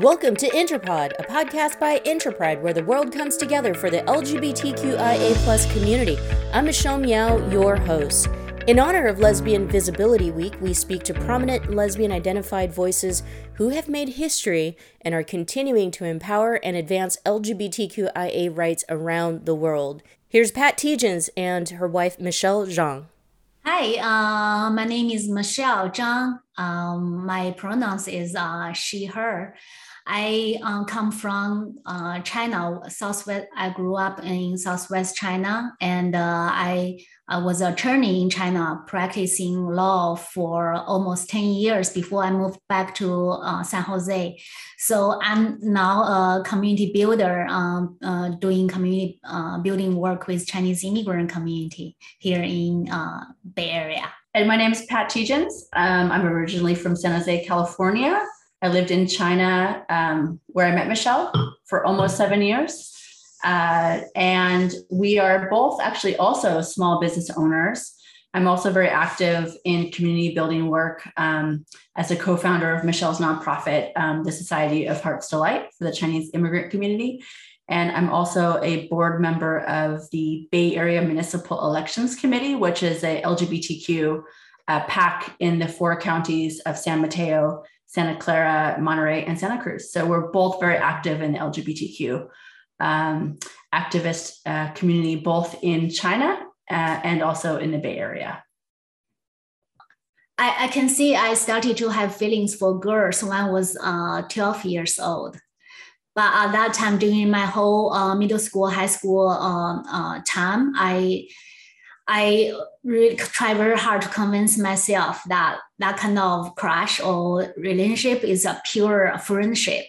Welcome to Interpod, a podcast by Interpride where the world comes together for the LGBTQIA community. I'm Michelle Miao, your host. In honor of Lesbian Visibility Week, we speak to prominent lesbian identified voices who have made history and are continuing to empower and advance LGBTQIA rights around the world. Here's Pat Tietgens and her wife Michelle Zhang. Hi, uh, my name is Michelle Zhang. Um, my pronouns is uh, she, her. I um, come from uh, China, Southwest. I grew up in Southwest China, and uh, I, I was an attorney in China, practicing law for almost 10 years before I moved back to uh, San Jose. So I'm now a community builder, um, uh, doing community uh, building work with Chinese immigrant community here in Bay Area. And my name is Pat Tietgens. Um, I'm originally from San Jose, California. I lived in China um, where I met Michelle for almost seven years. Uh, and we are both actually also small business owners. I'm also very active in community building work um, as a co founder of Michelle's nonprofit, um, the Society of Heart's Delight for the Chinese immigrant community. And I'm also a board member of the Bay Area Municipal Elections Committee, which is a LGBTQ uh, PAC in the four counties of San Mateo, Santa Clara, Monterey, and Santa Cruz. So we're both very active in the LGBTQ um, activist uh, community, both in China uh, and also in the Bay Area. I, I, can see I started to have feelings for girls when I was uh, 12 years old. But at that time, during my whole uh, middle school, high school um, uh, time, I I really try very hard to convince myself that that kind of crush or relationship is a pure friendship.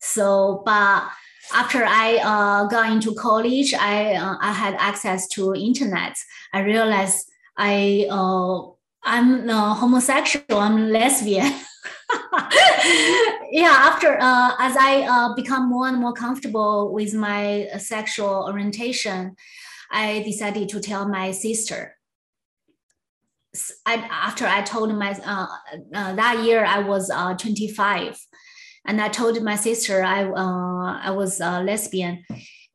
So, but after I uh, got into college, I uh, I had access to internet. I realized I uh, I'm uh, homosexual. I'm lesbian. yeah. After uh, as I uh, become more and more comfortable with my sexual orientation, I decided to tell my sister. I, after I told my uh, uh, that year I was uh, 25, and I told my sister I uh, I was a lesbian,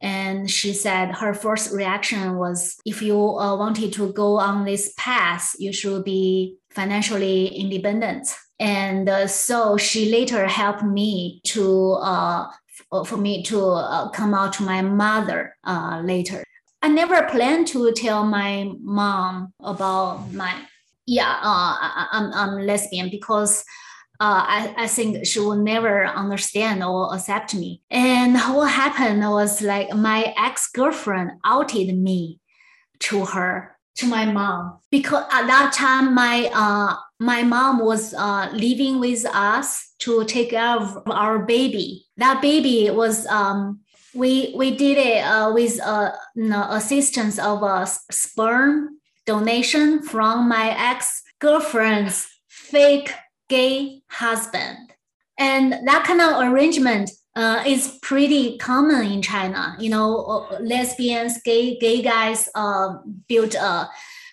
and she said her first reaction was if you uh, wanted to go on this path, you should be financially independent. And uh, so she later helped me to for me to come out to my mother later. I never planned to tell my mom about my yeah uh, I, am I'm, I'm lesbian because uh, I, I think she will never understand or accept me. And what happened was like my ex girlfriend outed me to her to my mom because at that time my uh my mom was uh living with us to take care of our baby. That baby was um we we did it uh, with uh, assistance of a sperm donation from my ex girlfriend's fake gay husband, and that kind of arrangement uh, is pretty common in China. You know, uh, lesbians, gay gay guys uh, build a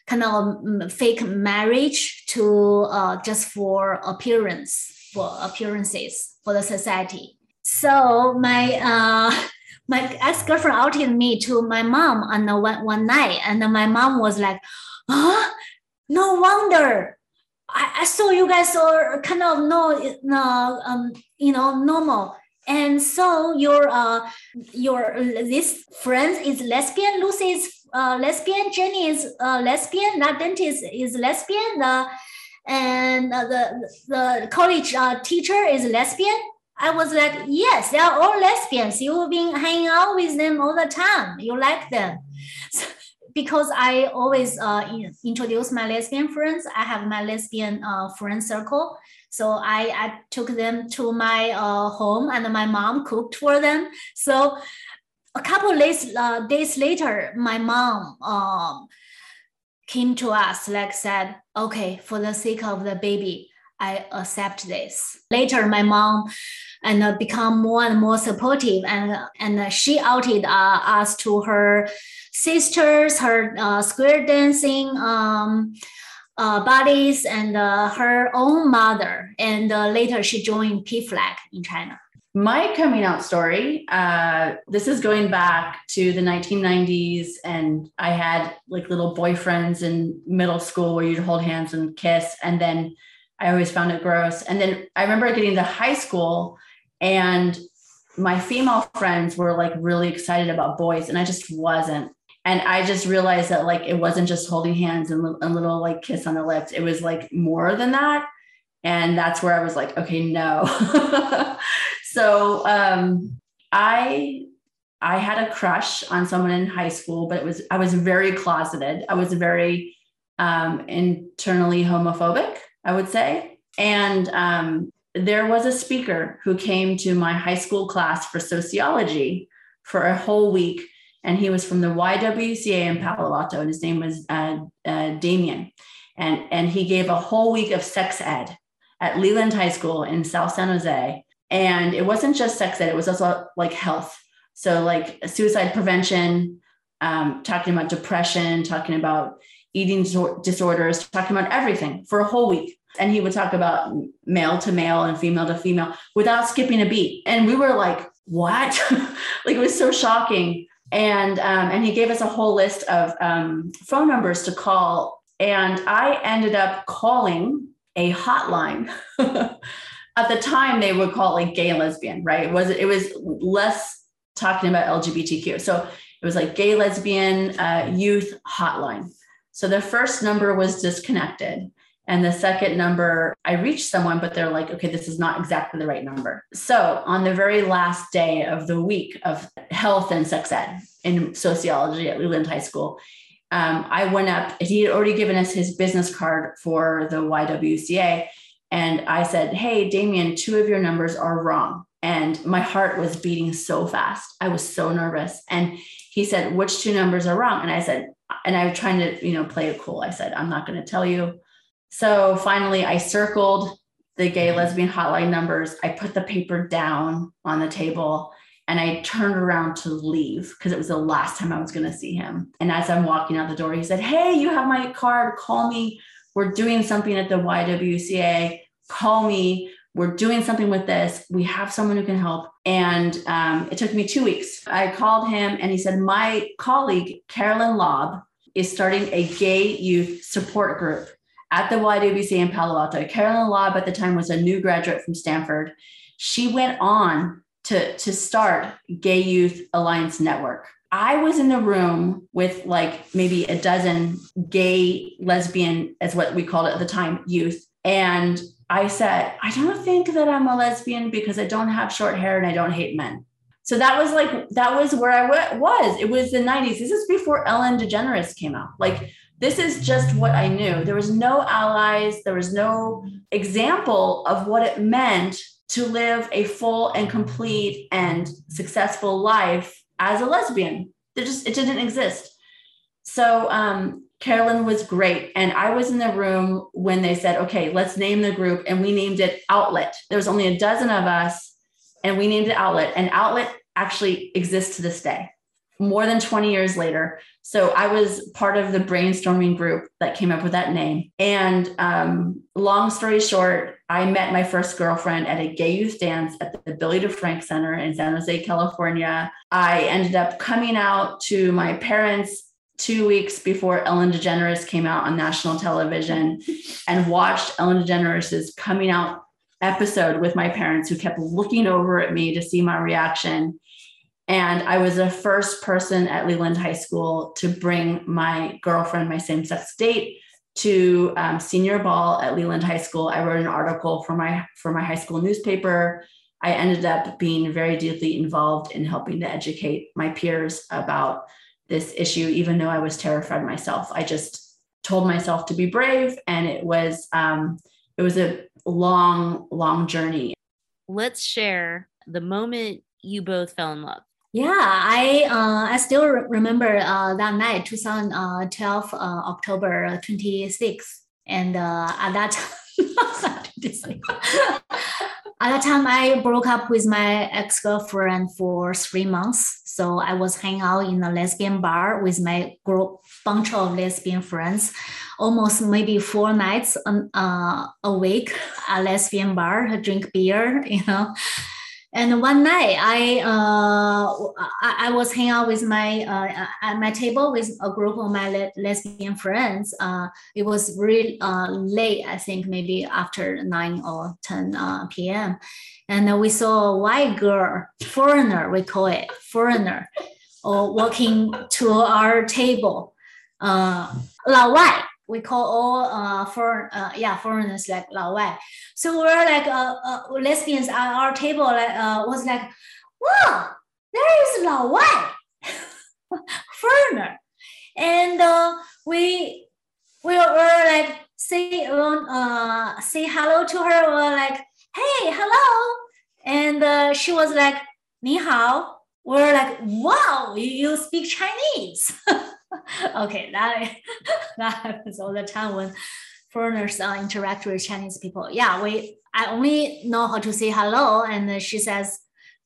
kind of mm, fake marriage to uh, just for appearance, for appearances for the society. So my uh, my ex-girlfriend outed me to my mom on the one, one night and my mom was like huh no wonder I, I saw you guys are kind of no, no um, you know normal and so your uh your this friend is lesbian lucy is uh, lesbian jenny is uh, lesbian that dentist is lesbian the and uh, the the college uh, teacher is lesbian I was like, yes, they are all lesbians. You've been hanging out with them all the time. You like them. So, because I always uh, introduce my lesbian friends, I have my lesbian uh, friend circle. So I, I took them to my uh, home and my mom cooked for them. So a couple days, uh, days later, my mom um, came to us, like said, okay, for the sake of the baby, I accept this. Later, my mom and uh, become more and more supportive, and and uh, she outed uh, us to her sisters, her uh, square dancing um, uh, buddies, and uh, her own mother. And later, she joined PFLAG in China. my coming out story uh, this is going back to the 1990s and i had like little boyfriends in middle school where you'd hold hands and kiss and then i always found it gross and then i remember getting to high school and my female friends were like really excited about boys and i just wasn't and i just realized that like it wasn't just holding hands and a little like kiss on the lips it was like more than that and that's where i was like okay no so um, I I had a crush on someone in high school, but it was I was very closeted. I was very um, internally homophobic, I would say. And um, there was a speaker who came to my high school class for sociology for a whole week, and he was from the YWCA in Palo Alto, and his name was uh, uh, Damien. And, and he gave a whole week of sex ed at Leland High School in South San Jose and it wasn't just sex ed, it was also like health. So, like suicide prevention, um, talking about depression, talking about eating disorders, talking about everything for a whole week. And he would talk about male to male and female to female without skipping a beat. And we were like, what? like it was so shocking. And um, and he gave us a whole list of um, phone numbers to call. And I ended up calling a hotline at the time they would call it like gay and lesbian, right? It was it was less talking about LGBTQ. So it was like gay lesbian uh, youth hotline. So the first number was disconnected. And the second number, I reached someone, but they're like, okay, this is not exactly the right number. So on the very last day of the week of health and sex ed in sociology at Leland High School, um, I went up. He had already given us his business card for the YWCA. And I said, Hey, Damien, two of your numbers are wrong. And my heart was beating so fast. I was so nervous. And he said, Which two numbers are wrong? And I said, and I was trying to, you know, play it cool. I said, I'm not going to tell you. So finally, I circled the gay lesbian hotline numbers. I put the paper down on the table and I turned around to leave because it was the last time I was going to see him. And as I'm walking out the door, he said, Hey, you have my card. Call me. We're doing something at the YWCA call me. We're doing something with this. We have someone who can help. And um, it took me two weeks. I called him and he said, My colleague, Carolyn Laub, is starting a gay youth support group at the YWCA in Palo Alto. Carolyn Laub at the time was a new graduate from Stanford. She went on to, to start Gay Youth Alliance Network. I was in the room with like maybe a dozen gay, lesbian, as what we called it at the time, youth. And I said, I don't think that I'm a lesbian because I don't have short hair and I don't hate men. So that was like, that was where I was. It was the 90s. This is before Ellen DeGeneres came out. Like, this is just what I knew. There was no allies, there was no example of what it meant to live a full and complete and successful life as a lesbian. There just, it didn't exist. So um, Carolyn was great. And I was in the room when they said, okay, let's name the group. And we named it Outlet. There was only a dozen of us, and we named it Outlet. And Outlet actually exists to this day, more than 20 years later. So I was part of the brainstorming group that came up with that name. And um, long story short, I met my first girlfriend at a gay youth dance at the Billy DeFrank Center in San Jose, California. I ended up coming out to my parents two weeks before Ellen DeGeneres came out on national television and watched Ellen DeGeneres's coming out episode with my parents who kept looking over at me to see my reaction. And I was the first person at Leland High School to bring my girlfriend, my same sex date, to um, senior ball at Leland High School. I wrote an article for my for my high school newspaper. I ended up being very deeply involved in helping to educate my peers about this issue, even though I was terrified myself. I just told myself to be brave, and it was um, it was a long, long journey. Let's share the moment you both fell in love. Yeah, I uh, I still re- remember uh, that night, 2012, uh, October 26th, and uh, at that time, at that time I broke up with my ex girlfriend for three months. So I was hanging out in a lesbian bar with my group, bunch of lesbian friends, almost maybe four nights um, uh, a week at lesbian bar, drink beer, you know. And one night, I uh, I, I was hanging out with my uh, at my table with a group of my le- lesbian friends. Uh, it was really uh, late, I think maybe after nine or ten uh, p.m. And we saw a white girl, foreigner, we call it foreigner, or walking to our table. Uh, 老外 we call all uh, foreign, uh, yeah, foreigners like Lao So we're like uh, uh, lesbians at our table like, uh, was like, wow, there is Lao foreigner. And uh, we, we were like, say, uh, say hello to her, we're like, hey, hello. And uh, she was like, ni hao. We're like, wow, you, you speak Chinese. okay, that that happens all the time when foreigners uh, interact with Chinese people. Yeah, we I only know how to say hello, and she says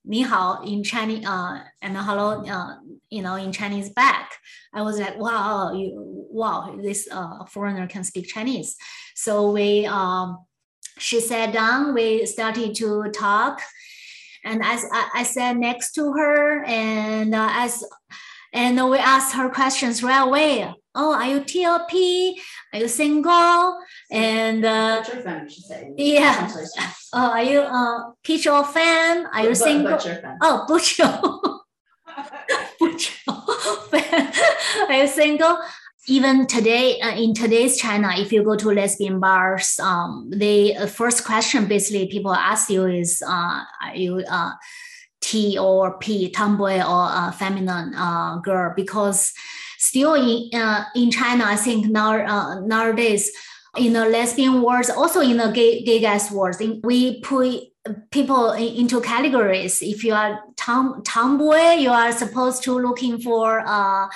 你好 in Chinese, uh, and hello, uh, you know, in Chinese back. I was like, wow, you, wow, this uh, foreigner can speak Chinese. So we, um, she sat down, we started to talk, and as I, I sat next to her, and uh, as and we asked her questions right away. Oh, are you TLP? Are you single? And uh, Butcher should say. Yeah. Oh, are you a Peach or fan? Are you But- single? Butcher fan. Oh, Butcher. Butcher fan. Are you single? Even today, uh, in today's China, if you go to lesbian bars, um, the uh, first question basically people ask you is, uh, are you uh, T or P, tomboy or uh, feminine uh, girl? Because still in uh, in China, I think now uh, nowadays in the lesbian world, also in the gay gay guys world, we put people in- into categories. If you are tom tomboy, you are supposed to looking for uh,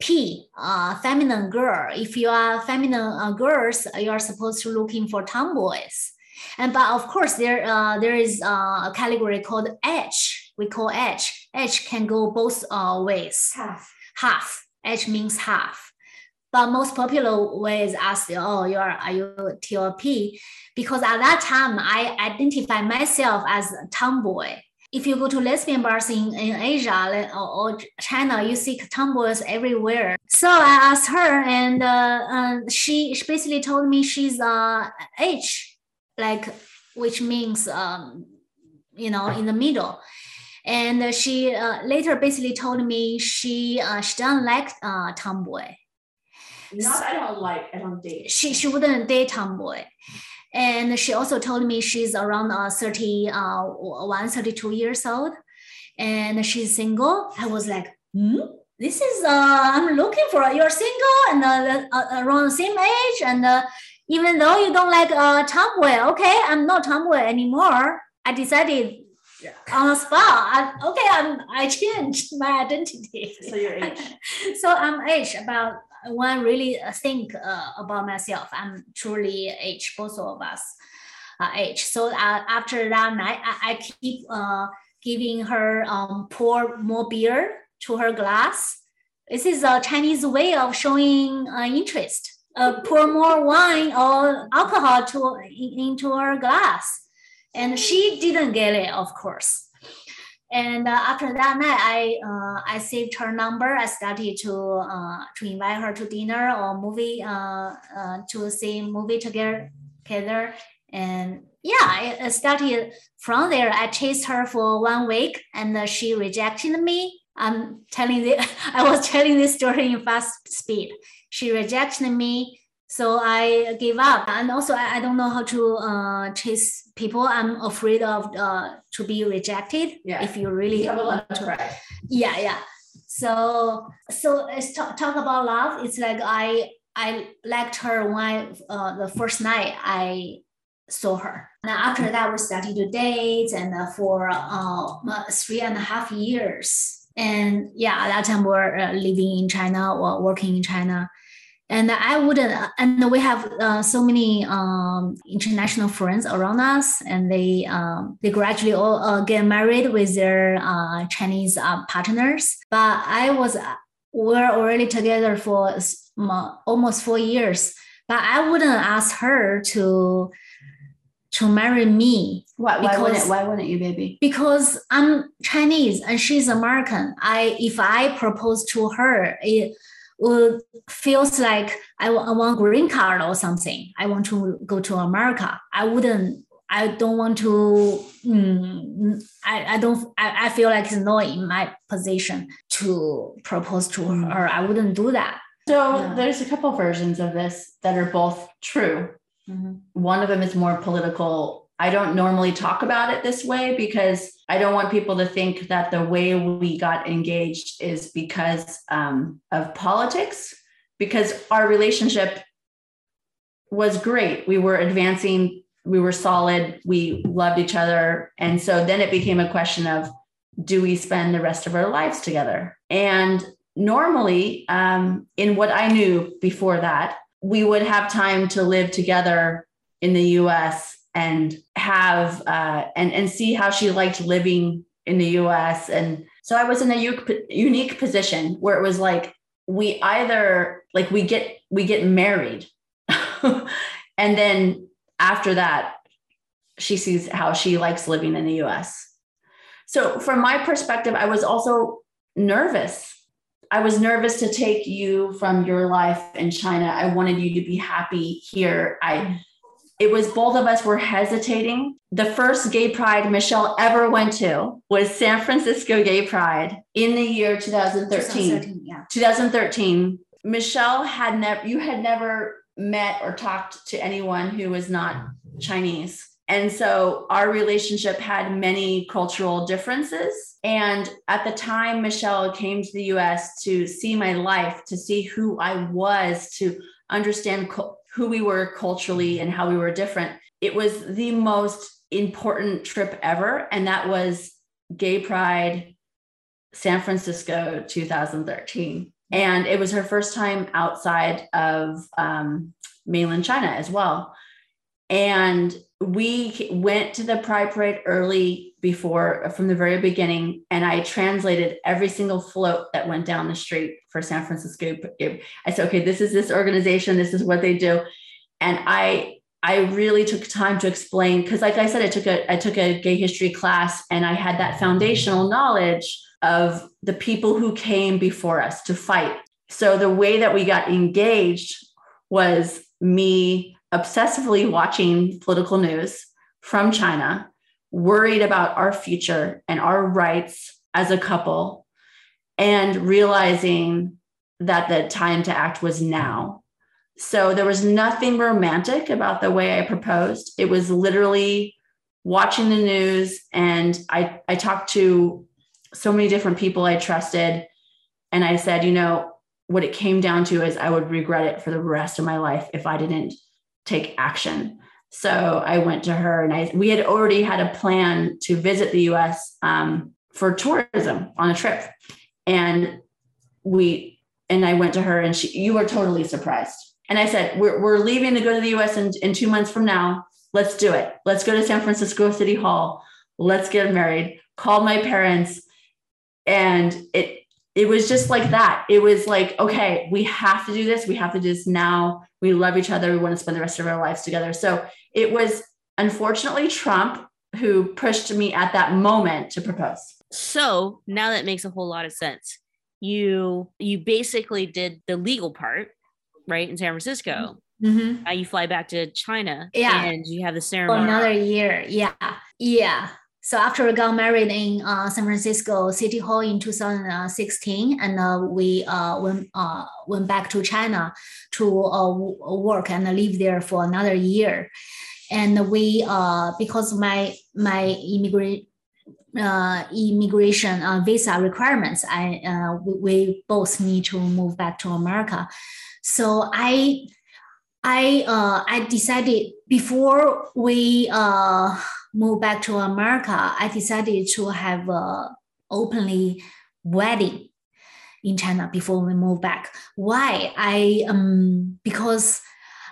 P, uh, feminine girl. If you are feminine uh, girls, you are supposed to looking for tomboys. And but of course there uh, there is uh, a category called H. We call H. H can go both uh, ways. Half. Half. H means half. But most popular way is ask, oh, you are are you TLP? Because at that time I identify myself as a tomboy. If you go to lesbian bars in, in Asia or, or China, you see tomboys everywhere. So I asked her, and uh, uh, she, she basically told me she's uh, H, like which means um, you know in the middle. And she uh, later basically told me she uh, she doesn't like uh, tomboy. Not I don't like, I don't date. She she wouldn't date tomboy. And she also told me she's around uh, 30, uh, 1, 32 years old, and she's single. I was like, hmm? this is uh, I'm looking for you're single and uh, uh, around the same age, and uh, even though you don't like uh, tomboy, okay, I'm not tomboy anymore. I decided. On the spot. I, okay, I'm, I changed my identity. So you're H. so I'm H. About when I really uh, think uh, about myself, I'm truly H. Both of us are H. So uh, after that night, I, I keep uh, giving her um, pour more beer to her glass. This is a Chinese way of showing uh, interest. Uh, pour more wine or alcohol to into her glass, and she didn't get it, of course. And uh, after that night, I uh, I saved her number. I started to uh, to invite her to dinner or movie uh, uh, to see movie together. together. And yeah, I started from there. I chased her for one week, and uh, she rejected me. I'm telling the I was telling this story in fast speed. She rejected me. So I gave up, and also I, I don't know how to uh, chase people. I'm afraid of uh, to be rejected. Yeah. If you really You have a lot want to pride. yeah yeah so so let's talk, talk about love it's like i i liked her when I, uh, the first night i saw her now after that we started to date and uh, for uh, three and a half years and yeah at that time we're uh, living in china or working in china and I wouldn't, and we have uh, so many um, international friends around us, and they um, they gradually all uh, get married with their uh, Chinese uh, partners. But I was, we're already together for almost four years. But I wouldn't ask her to to marry me. Why, why wouldn't why wouldn't you, baby? Because I'm Chinese and she's American. I if I propose to her, it would feels like I, I want green card or something. I want to go to America. I wouldn't. I don't want to. Mm, I, I don't. I, I feel like it's not in my position to propose to mm. her. I wouldn't do that. So yeah. there's a couple versions of this that are both true. Mm-hmm. One of them is more political. I don't normally talk about it this way because I don't want people to think that the way we got engaged is because um, of politics, because our relationship was great. We were advancing, we were solid, we loved each other. And so then it became a question of do we spend the rest of our lives together? And normally, um, in what I knew before that, we would have time to live together in the US and have uh, and and see how she liked living in the US and so I was in a u- unique position where it was like we either like we get we get married and then after that she sees how she likes living in the US. So from my perspective I was also nervous I was nervous to take you from your life in China. I wanted you to be happy here. I it was both of us were hesitating. The first gay pride Michelle ever went to was San Francisco Gay Pride in the year 2013. 2013, yeah. 2013. Michelle had never you had never met or talked to anyone who was not Chinese. And so our relationship had many cultural differences. And at the time, Michelle came to the US to see my life, to see who I was, to understand co- who we were culturally and how we were different. It was the most important trip ever. And that was Gay Pride San Francisco 2013. And it was her first time outside of um, mainland China as well. And we went to the Pride Parade early before uh, from the very beginning, and I translated every single float that went down the street for San Francisco. I said, okay, this is this organization, this is what they do. And I I really took time to explain because, like I said, I took a I took a gay history class and I had that foundational knowledge of the people who came before us to fight. So the way that we got engaged was me obsessively watching political news from China, worried about our future and our rights as a couple, and realizing that the time to act was now. So there was nothing romantic about the way I proposed. It was literally watching the news, and I, I talked to so many different people I trusted. And I said, you know, what it came down to is I would regret it for the rest of my life if I didn't take action. So I went to her and I we had already had a plan to visit the US um, for tourism on a trip. And we and I went to her and she you were totally surprised. And I said, We're we're leaving to go to the US in, in two months from now. Let's do it. Let's go to San Francisco City Hall. Let's get married. Call my parents. And it it was just like that. It was like, okay, we have to do this. We have to do this now. We love each other. We want to spend the rest of our lives together. So it was unfortunately Trump who pushed me at that moment to propose. So now that makes a whole lot of sense. You you basically did the legal part, right, in San Francisco. Mm-hmm. Uh, you fly back to China, yeah, and you have the ceremony. For another year, yeah, yeah. So after we got married in uh, San Francisco City Hall in 2016, and uh, we uh, went uh, went back to China to uh, work and live there for another year. And we uh, because my my immigrant immigration visa requirements, I we both need to move back to America. So I I I decided before we moved back to America, I decided to have a openly wedding in China before we move back. Why? I um because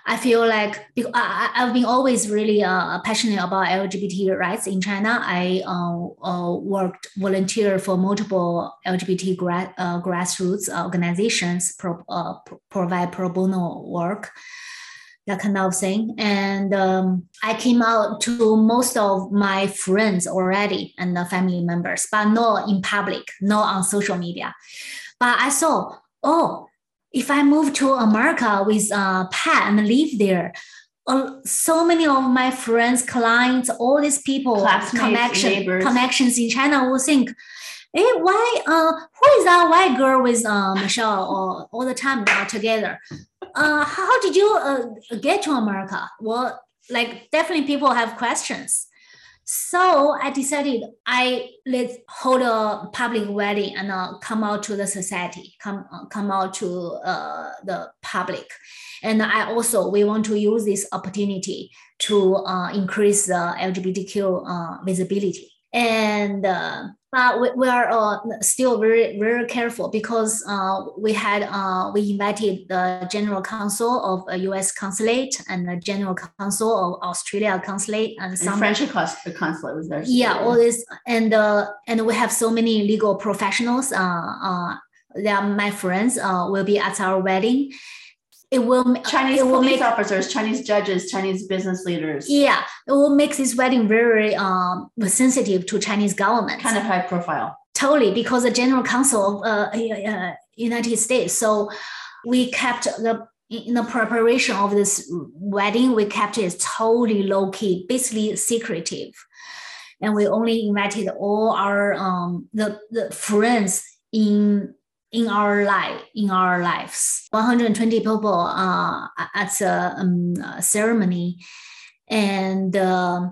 I feel like I, have been always really uh, passionate about LGBT rights in China. I uh, uh, worked volunteer for multiple LGBT gra- uh, grassroots organizations pro- uh, provide pro bono work that kind of thing. And um, I came out to most of my friends already and the family members, but not in public, not on social media. But I saw, oh, if I move to America with a pet and live there, uh, so many of my friends, clients, all these people, connection, connections in China will think, hey, why, uh, who is that white girl with uh, Michelle all, all the time now together? Uh, how did you uh, get to America? Well, like definitely people have questions. So I decided I let's hold a public wedding and uh, come out to the society, come uh, come out to uh, the public, and I also we want to use this opportunity to uh, increase the LGBTQ uh, visibility. And uh, but we, we are uh, still very very careful because uh, we had uh, we invited the general counsel of a U.S. consulate and the general counsel of Australia consulate and, and some French consulate was there. Yeah, all this and uh, and we have so many legal professionals. Uh, uh, they are my friends. Uh, will be at our wedding it will Chinese it will police make, officers, Chinese judges, Chinese business leaders. Yeah, it will make this wedding very um, sensitive to Chinese government. Kind of high profile. Totally, because the General Counsel of uh, uh, United States. So we kept the in the preparation of this wedding, we kept it totally low key, basically secretive, and we only invited all our um, the the friends in in our life in our lives. 120 people uh, at the um, ceremony. And uh,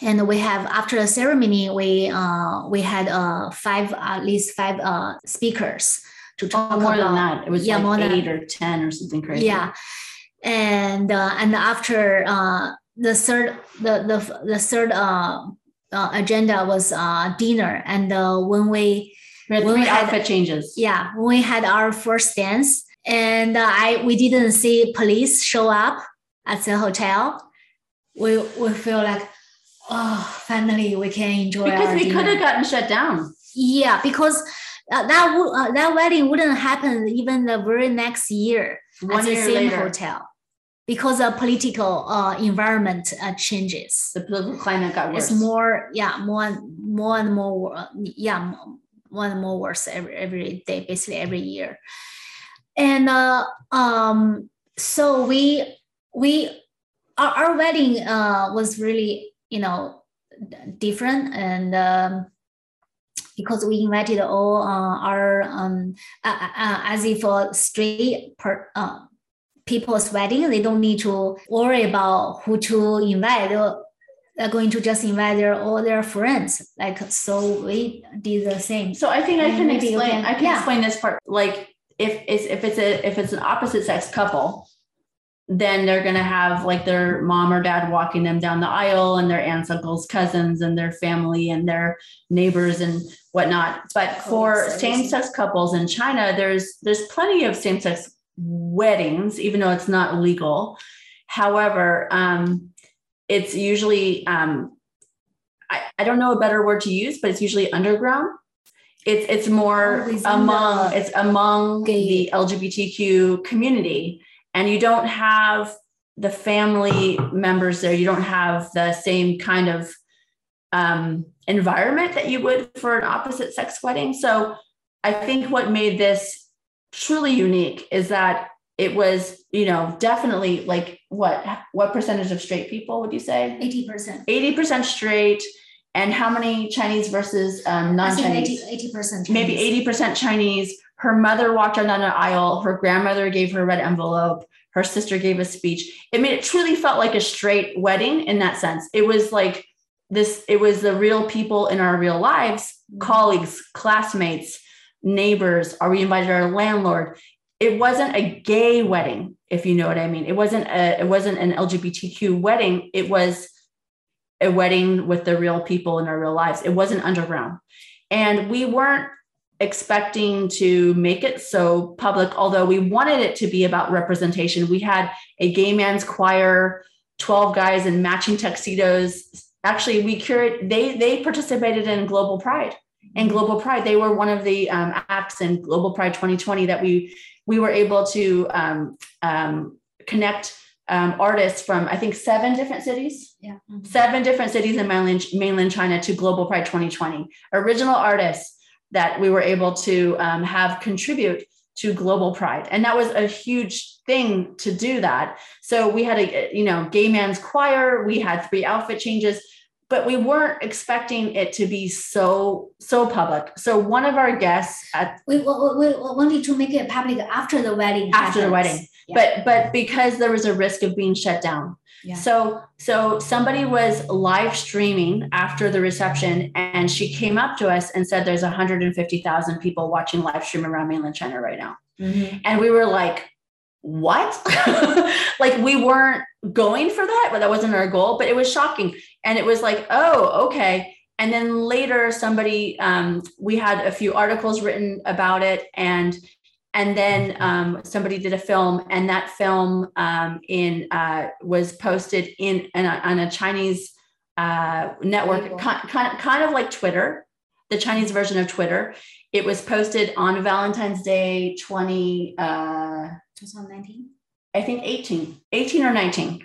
and we have after the ceremony we uh, we had uh, five at least five uh, speakers to talk oh, more about, than that. It was yeah, like more eight than, or ten or something crazy. Yeah. And uh, and after uh, the third the the, the third uh, uh, agenda was uh, dinner. And uh, when we we had when three outfit had, changes. Yeah, when we had our first dance, and uh, I we didn't see police show up at the hotel. We we feel like, oh, finally we can enjoy because we could have gotten shut down. Yeah, because uh, that uh, that wedding wouldn't happen even the very next year One at the same later. hotel because the political uh, environment uh, changes. The political climate got worse. It's more, yeah, more, more and more, uh, yeah, one more worse every every day, basically every year. And uh, um, so we we our, our wedding uh, was really you know different and um, because we invited all uh, our um, as if a straight per, uh, people's wedding they don't need to worry about who to invite they're going to just invite their all their friends. Like so, we did the same. So I think I can explain. Can, I can yeah. explain this part. Like if it's if it's a if it's an opposite sex couple, then they're gonna have like their mom or dad walking them down the aisle, and their aunts, uncles, cousins, and their family and their neighbors and whatnot. But for same sex couples in China, there's there's plenty of same sex weddings, even though it's not legal. However, um, it's usually um, I, I don't know a better word to use, but it's usually underground. It's it's more oh, among it's among the LGBTQ community, and you don't have the family members there. You don't have the same kind of um, environment that you would for an opposite sex wedding. So I think what made this truly unique is that it was you know definitely like what what percentage of straight people would you say? 80% 80% straight. And how many chinese versus um, non-chinese? 80, percent maybe 80% chinese. Her mother walked down the aisle. Her grandmother gave her a red envelope. Her sister gave a speech. It made it truly felt like a straight wedding in that sense. It was like this it was the real people in our real lives mm-hmm. colleagues classmates neighbors. Are we invited our landlord it wasn't a gay wedding if you know what i mean. It wasn't a it wasn't an lgbtq wedding. It was a wedding with the real people in our real lives. It wasn't underground. And we weren't expecting to make it so public although we wanted it to be about representation. We had a gay man's choir 12 guys in matching tuxedos. Actually we curate they they participated in global pride. And global pride they were one of the um, acts in global pride 2020 that we we were able to um, um, connect um, artists from I think seven different cities. Yeah. Mm-hmm. Seven different cities in mainland mainland China to Global Pride 2020. Original artists that we were able to um, have contribute to global pride and that was a huge thing to do that so we had a you know gay man's choir we had three outfit changes but we weren't expecting it to be so so public so one of our guests at we, we, we wanted to make it public after the wedding after happens. the wedding yeah. but but because there was a risk of being shut down yeah. So so somebody was live streaming after the reception and she came up to us and said there's 150,000 people watching live stream around mainland China right now. Mm-hmm. And we were like what? like we weren't going for that, but that wasn't our goal, but it was shocking. And it was like, oh, okay. And then later somebody um, we had a few articles written about it and and then um, somebody did a film and that film um, in uh, was posted in, in a, on a chinese uh, network kind, kind, kind of like twitter the chinese version of twitter. It was posted on valentine's day 20 uh, 2019 i think 18 18 or 19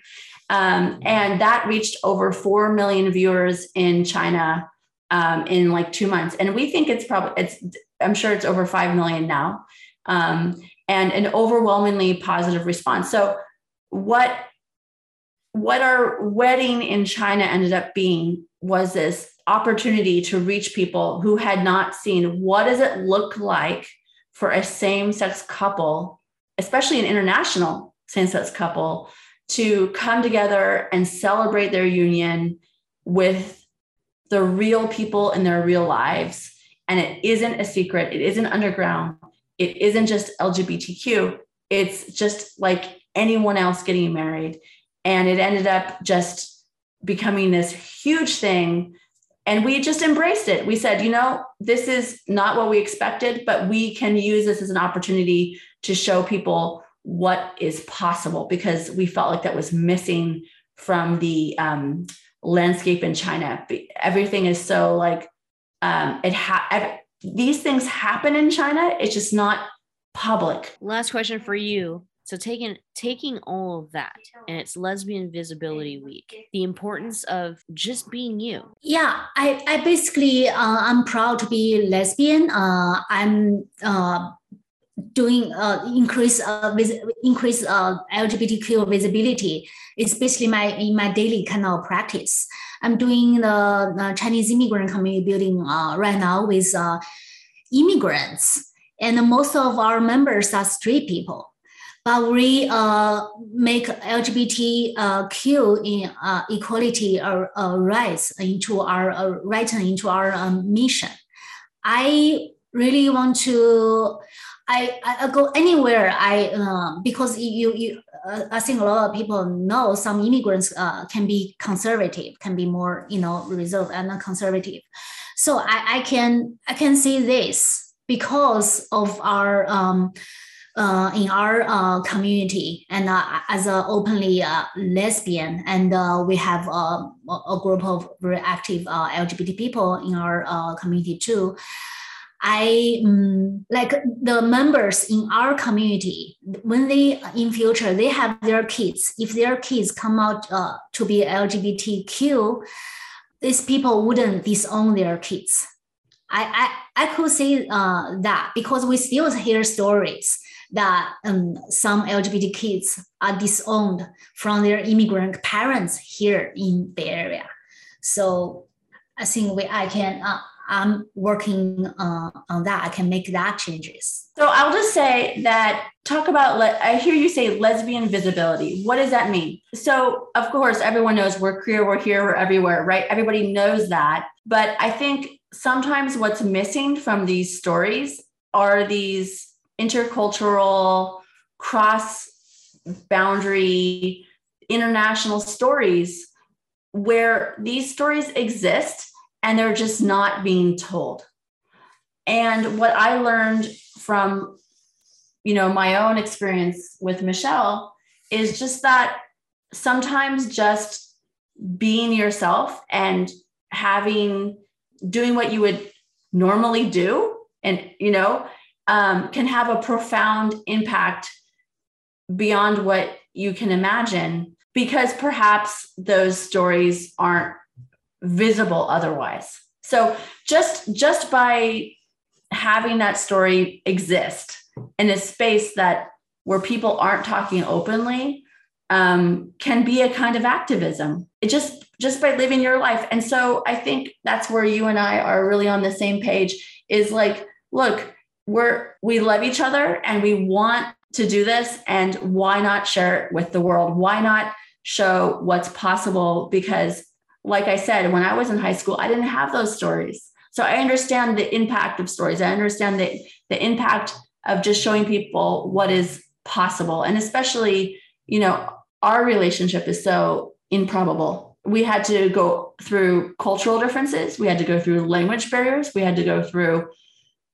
um, and that reached over 4 million viewers in china um, in like two months and we think it's probably it's i'm sure it's over 5 million now um, and an overwhelmingly positive response. So, what what our wedding in China ended up being was this opportunity to reach people who had not seen what does it look like for a same-sex couple, especially an international same-sex couple, to come together and celebrate their union with the real people in their real lives. And it isn't a secret, it isn't underground, it isn't just LGBTQ, it's just like anyone else getting married. And it ended up just becoming this huge thing. And we just embraced it. We said, you know, this is not what we expected, but we can use this as an opportunity to show people what is possible because we felt like that was missing from the um, landscape in China. Everything is so like um, it ha- these things happen in China. It's just not public. Last question for you. So taking taking all of that and it's lesbian visibility week, the importance of just being you. Yeah, I, I basically uh, I'm proud to be lesbian. Uh, I'm uh, doing uh, increase uh, vis- increase uh, LGBTQ visibility, especially my in my daily kind of practice. I'm doing the, the Chinese immigrant community building uh, right now with uh, immigrants, and most of our members are straight people. But we uh, make LGBTQ in uh, equality uh, rights into our uh, right into our um, mission. I really want to I, I go anywhere I uh, because you you uh, I think a lot of people know some immigrants uh, can be conservative, can be more you know reserved and conservative. So I, I can I can see this because of our um, uh, in our uh, community and uh, as a openly uh, lesbian and uh, we have uh, a group of very active lgbt people in our community too I um, like the members in our community when they in future they have their kids. If their kids come out uh, to be LGBTQ, these people wouldn't disown their kids. I I, I could say uh, that because we still hear stories that um, some LGBT kids are disowned from their immigrant parents here in the area. So I think we I can. Uh, I'm working uh, on that. I can make that changes. So I'll just say that talk about. Le- I hear you say lesbian visibility. What does that mean? So of course, everyone knows we're queer, we're here, we're everywhere, right? Everybody knows that. But I think sometimes what's missing from these stories are these intercultural, cross boundary, international stories where these stories exist and they're just not being told. And what I learned from, you know, my own experience with Michelle is just that sometimes just being yourself and having doing what you would normally do and you know um, can have a profound impact beyond what you can imagine because perhaps those stories aren't visible otherwise. So just just by having that story exist in a space that where people aren't talking openly um, can be a kind of activism. It just just by living your life. And so I think that's where you and I are really on the same page. Is like, look, we're we love each other and we want to do this, and why not share it with the world? Why not show what's possible? Because, like I said, when I was in high school, I didn't have those stories. So I understand the impact of stories. I understand the, the impact of just showing people what is possible. And especially, you know, our relationship is so improbable. We had to go through cultural differences, we had to go through language barriers, we had to go through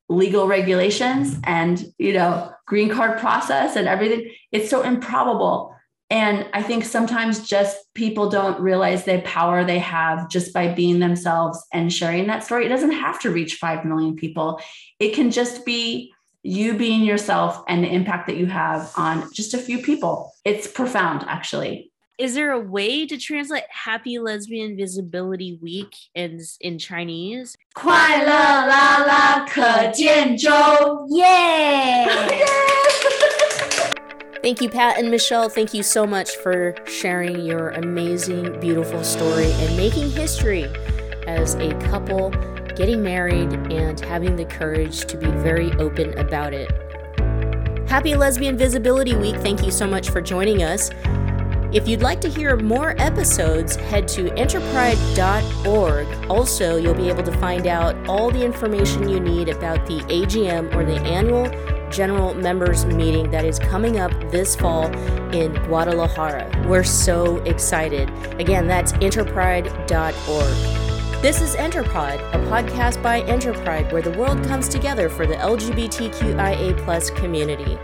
legal regulations and, you know, green card process and everything. It's so improbable. And I think sometimes just people don't realize the power they have just by being themselves and sharing that story. It doesn't have to reach 5 million people. It can just be you being yourself and the impact that you have on just a few people. It's profound, actually. Is there a way to translate Happy Lesbian Visibility Week in in Chinese? 快乐啦啦可见周, yay! Thank you, Pat and Michelle. Thank you so much for sharing your amazing, beautiful story and making history as a couple getting married, and having the courage to be very open about it. Happy Lesbian Visibility Week. Thank you so much for joining us. If you'd like to hear more episodes, head to interpride.org. Also, you'll be able to find out all the information you need about the AGM or the annual general members meeting that is coming up this fall in Guadalajara. We're so excited. Again, that's interpride.org. This is InterPod, a podcast by InterPride where the world comes together for the LGBTQIA community.